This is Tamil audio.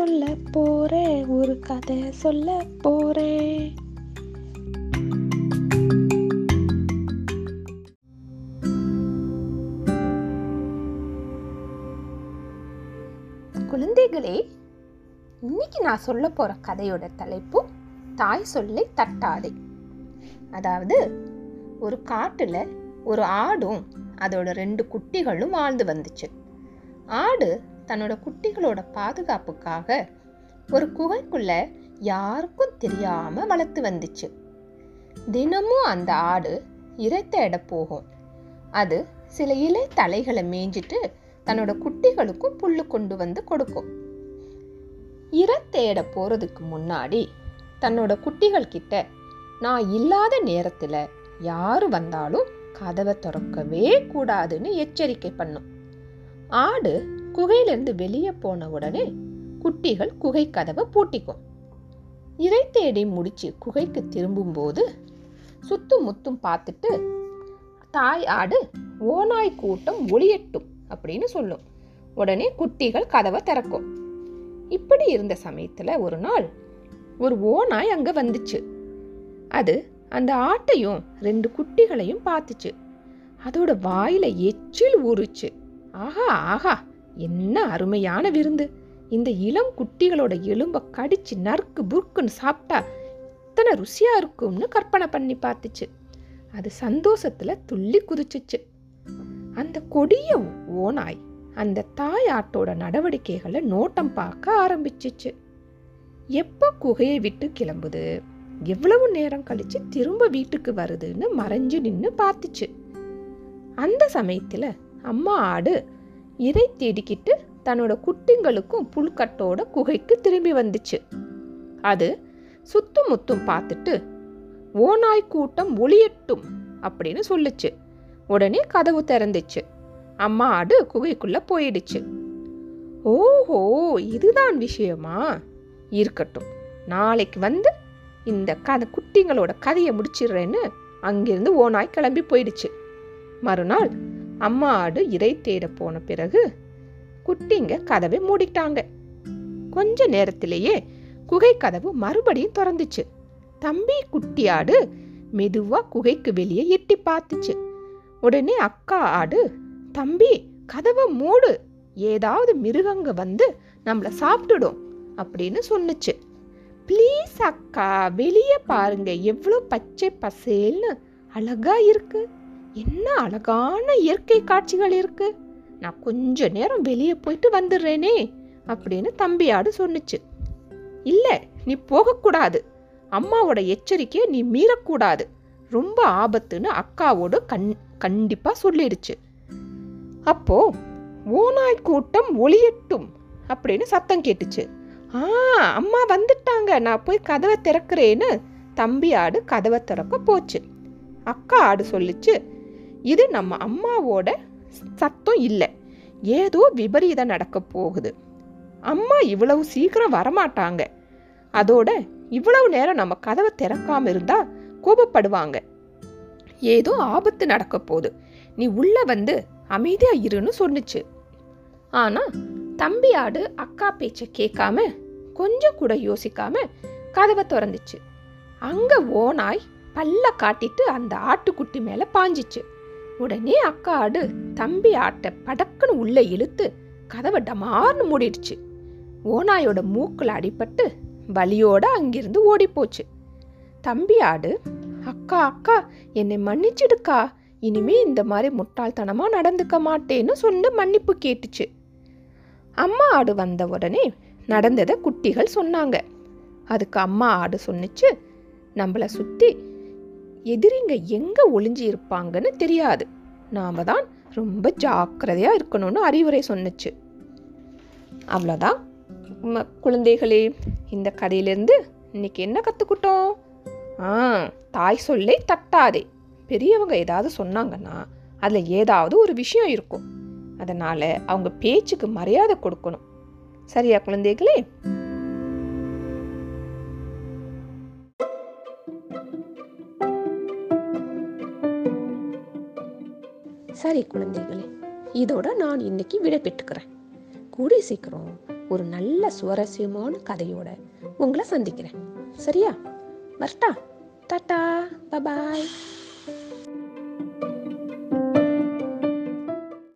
சொல்ல போறேன் ஒரு கதை சொல்ல போறேன். குழந்தைகளே இன்னைக்கு நான் சொல்ல போற கதையோட தலைப்பு தாய் சொல்லை தட்டாதே. அதாவது ஒரு காட்டுல ஒரு ஆடும் அதோட ரெண்டு குட்டிகளும் வாழ்ந்து வந்துச்சு. ஆடு தன்னோட குட்டிகளோட பாதுகாப்புக்காக ஒரு குகைக்குள்ள யாருக்கும் தெரியாம வளர்த்து வந்துச்சு. தினமும் அந்த ஆடு இறை தேட போகும். அது சில இலை தலைகளை மேய்ஞ்சிட்டு தன்னோட குட்டிகளுக்கும் புல்லு கொண்டு வந்து கொடுக்கும். இரை தேட போறதுக்கு முன்னாடி தன்னோட குட்டிகள் கிட்ட நான் இல்லாத நேரத்தில் யார் வந்தாலும் கதவை திறக்கவே கூடாதுன்னு எச்சரிக்கை பண்ணும். ஆடு குகையிலிருந்து வெளியே போன உடனே குட்டிகள் குகை கதவை பூட்டிக்கும். இறை தேடி முடிச்சு குகைக்கு திரும்பும்போது சுத்தும் முத்தும் பார்த்துட்டு தாய் ஆடு ஓநாய் கூட்டம் ஒளியட்டும் அப்படின்னு சொல்லும். உடனே குட்டிகள் கதவை திறக்கும். இப்படி இருந்த சமயத்தில் ஒரு நாள் ஒரு ஓநாய் அங்கே வந்துச்சு. அது அந்த ஆட்டையும் ரெண்டு குட்டிகளையும் பார்த்துச்சு. அதோட வாயில எச்சில் ஊறுச்சு. ஆஹா ஆஹா என்ன அருமையான விருந்து. இந்த இளம் குட்டிகளோட எலும்பை கடிச்சு நறுக்கு புருக்குன்னு சாப்பிட்டா இத்தனை ருசியா இருக்கும்னு கற்பனை பண்ணி பார்த்துச்சு. அது சந்தோஷத்துல துள்ளி குதிச்சுச்சு. அந்த கொடிய ஓனாய் அந்த தாய் ஆட்டோட நடவடிக்கைகளை நோட்டம் பார்க்க ஆரம்பிச்சிச்சு. எப்போ குகையை விட்டு கிளம்புது? எவ்வளவு நேரம் கழிச்சு திரும்ப வீட்டுக்கு வருதுன்னு மறைஞ்சு நின்று பார்த்துச்சு. அந்த சமயத்தில் அம்மா ஆடு இறை தேடிக்கிட்டு தன்னோட குட்டிங்களுக்கும் புல்கட்டோட குகைக்கு திரும்பி வந்துச்சு. அது சுத்தும் முத்தும் பார்த்துட்டு ஓநாய் கூட்டம் ஒளியட்டும் அப்படின்னு சொல்லுச்சு. உடனே கதவு திறந்துச்சு. அம்மா ஆடு குகைக்குள்ள போயிடுச்சு. ஓஹோ இதுதான் விஷயமா? இருக்கட்டும். நாளைக்கு வந்து இந்த கதை குட்டிங்களோட கதையை முடிச்சிடுறேன்னு அங்கிருந்து ஓநாய் கிளம்பி போயிடுச்சு. மறுநாள் அம்மா ஆடு இறை தேட போன பிறகு குட்டிங்க கதவை மூடிட்டாங்க. கொஞ்ச நேரத்திலேயே குகை கதவு மறுபடியும் திறந்துச்சு. தம்பி குட்டி ஆடு மெதுவா குகைக்கு வெளியே எட்டி பார்த்துச்சு. உடனே அக்கா ஆடு தம்பி கதவை மூடு. ஏதாவது மிருகங்க வந்து நம்மளை சாப்பிட்டுடும் அப்படின்னு சொன்னுச்சு. ப்ளீஸ் அக்கா வெளியே பாருங்க. எவ்வளோ பச்சை பசேல்னு அழகா இருக்கு. என்ன அழகான இயற்கை காட்சிகள் இருக்கு. நான் கொஞ்ச நேரம் வெளியே போயிட்டு வந்துடுறேனே அப்படின்னு தம்பியாடு சொன்னுச்சு. இல்லை நீ போகக்கூடாது அம்மாவோட எச்சரிக்கையை நீ மீறக்கூடாது ரொம்ப ஆபத்துன்னு அக்காவோடு கண் கண்டிப்பாக சொல்லிடுச்சு. அப்போ ஓநாய் கூட்டம் ஒளியட்டும் அப்படின்னு சத்தம் கேட்டுச்சு. ஆ அம்மா வந்துட்டாங்க நான் போய் கதவை திறக்கிறேன்னு தம்பி ஆடு கதவை திறக்க போச்சு. அக்கா ஆடு சொல்லிச்சு இது நம்ம அம்மாவோட சத்தம் இல்லை. ஏதோ விபரீதம் நடக்க போகுது. அம்மா இவ்வளவு சீக்கிரம் வரமாட்டாங்க. அதோட இவ்வளவு நேரம் நம்ம கதவை திறக்காம இருந்தா கோபப்படுவாங்க. ஏதோ ஆபத்து நடக்க போகுது. நீ உள்ள வந்து அமைதியா இருன்னு சொன்னுச்சு. ஆனா தம்பி ஆடு அக்கா பேச்ச கேட்காம கொஞ்சம் கூட யோசிக்காம கதவை திறந்துச்சு. அங்க ஓனாய் பல்ல காட்டிட்டு அந்த ஆட்டுக்குட்டி மேல பாஞ்சிச்சு. உடனே அக்கா ஆடு தம்பி ஆட்டை படக்குன்னு உள்ளே இழுத்து கதவை டமார்னு மூடிடுச்சு. ஓநாயோட மூக்கில் அடிபட்டு வலியோட அங்கிருந்து ஓடிப்போச்சு. தம்பி ஆடு அக்கா அக்கா என்னை மன்னிச்சிடுக்கா. இனிமே இந்த மாதிரி முட்டாள்தனமாக நடந்துக்க மாட்டேன்னு சொன்னு மன்னிப்பு கேட்டுச்சு. அம்மா ஆடு வந்த உடனே நடந்ததை குட்டிகள் சொன்னாங்க. அதுக்கு அம்மா ஆடு சொன்னுச்சு நம்மளை சுற்றி எதிரிங்க எங்க ஒளிஞ்சு இருப்பாங்கன்னு தெரியாது. நாம தான் ரொம்ப ஜாக்கிரதையா இருக்கணும்னு அறிவுரை சொன்னுச்சு. அவ்வளோதான் குழந்தைகளே இந்த கதையிலேருந்து இன்னைக்கு என்ன கற்றுக்கிட்டோம் ஆ தாய் சொல்லை தட்டாதே. பெரியவங்க ஏதாவது சொன்னாங்கன்னா அதில் ஏதாவது ஒரு விஷயம் இருக்கும். அதனால் அவங்க பேச்சுக்கு மரியாதை கொடுக்கணும். சரியா குழந்தைகளே? சரி குழந்தைகளே இதோட நான் இன்னைக்கு விடைபெற்றுக்கிறேன் கூடிய சீக்கிரம் ஒரு நல்ல சுவாரஸ்யமான கதையோட உங்களை சந்திக்கிறேன். சரியா? வரட்டா. டாட்டா. Bye bye.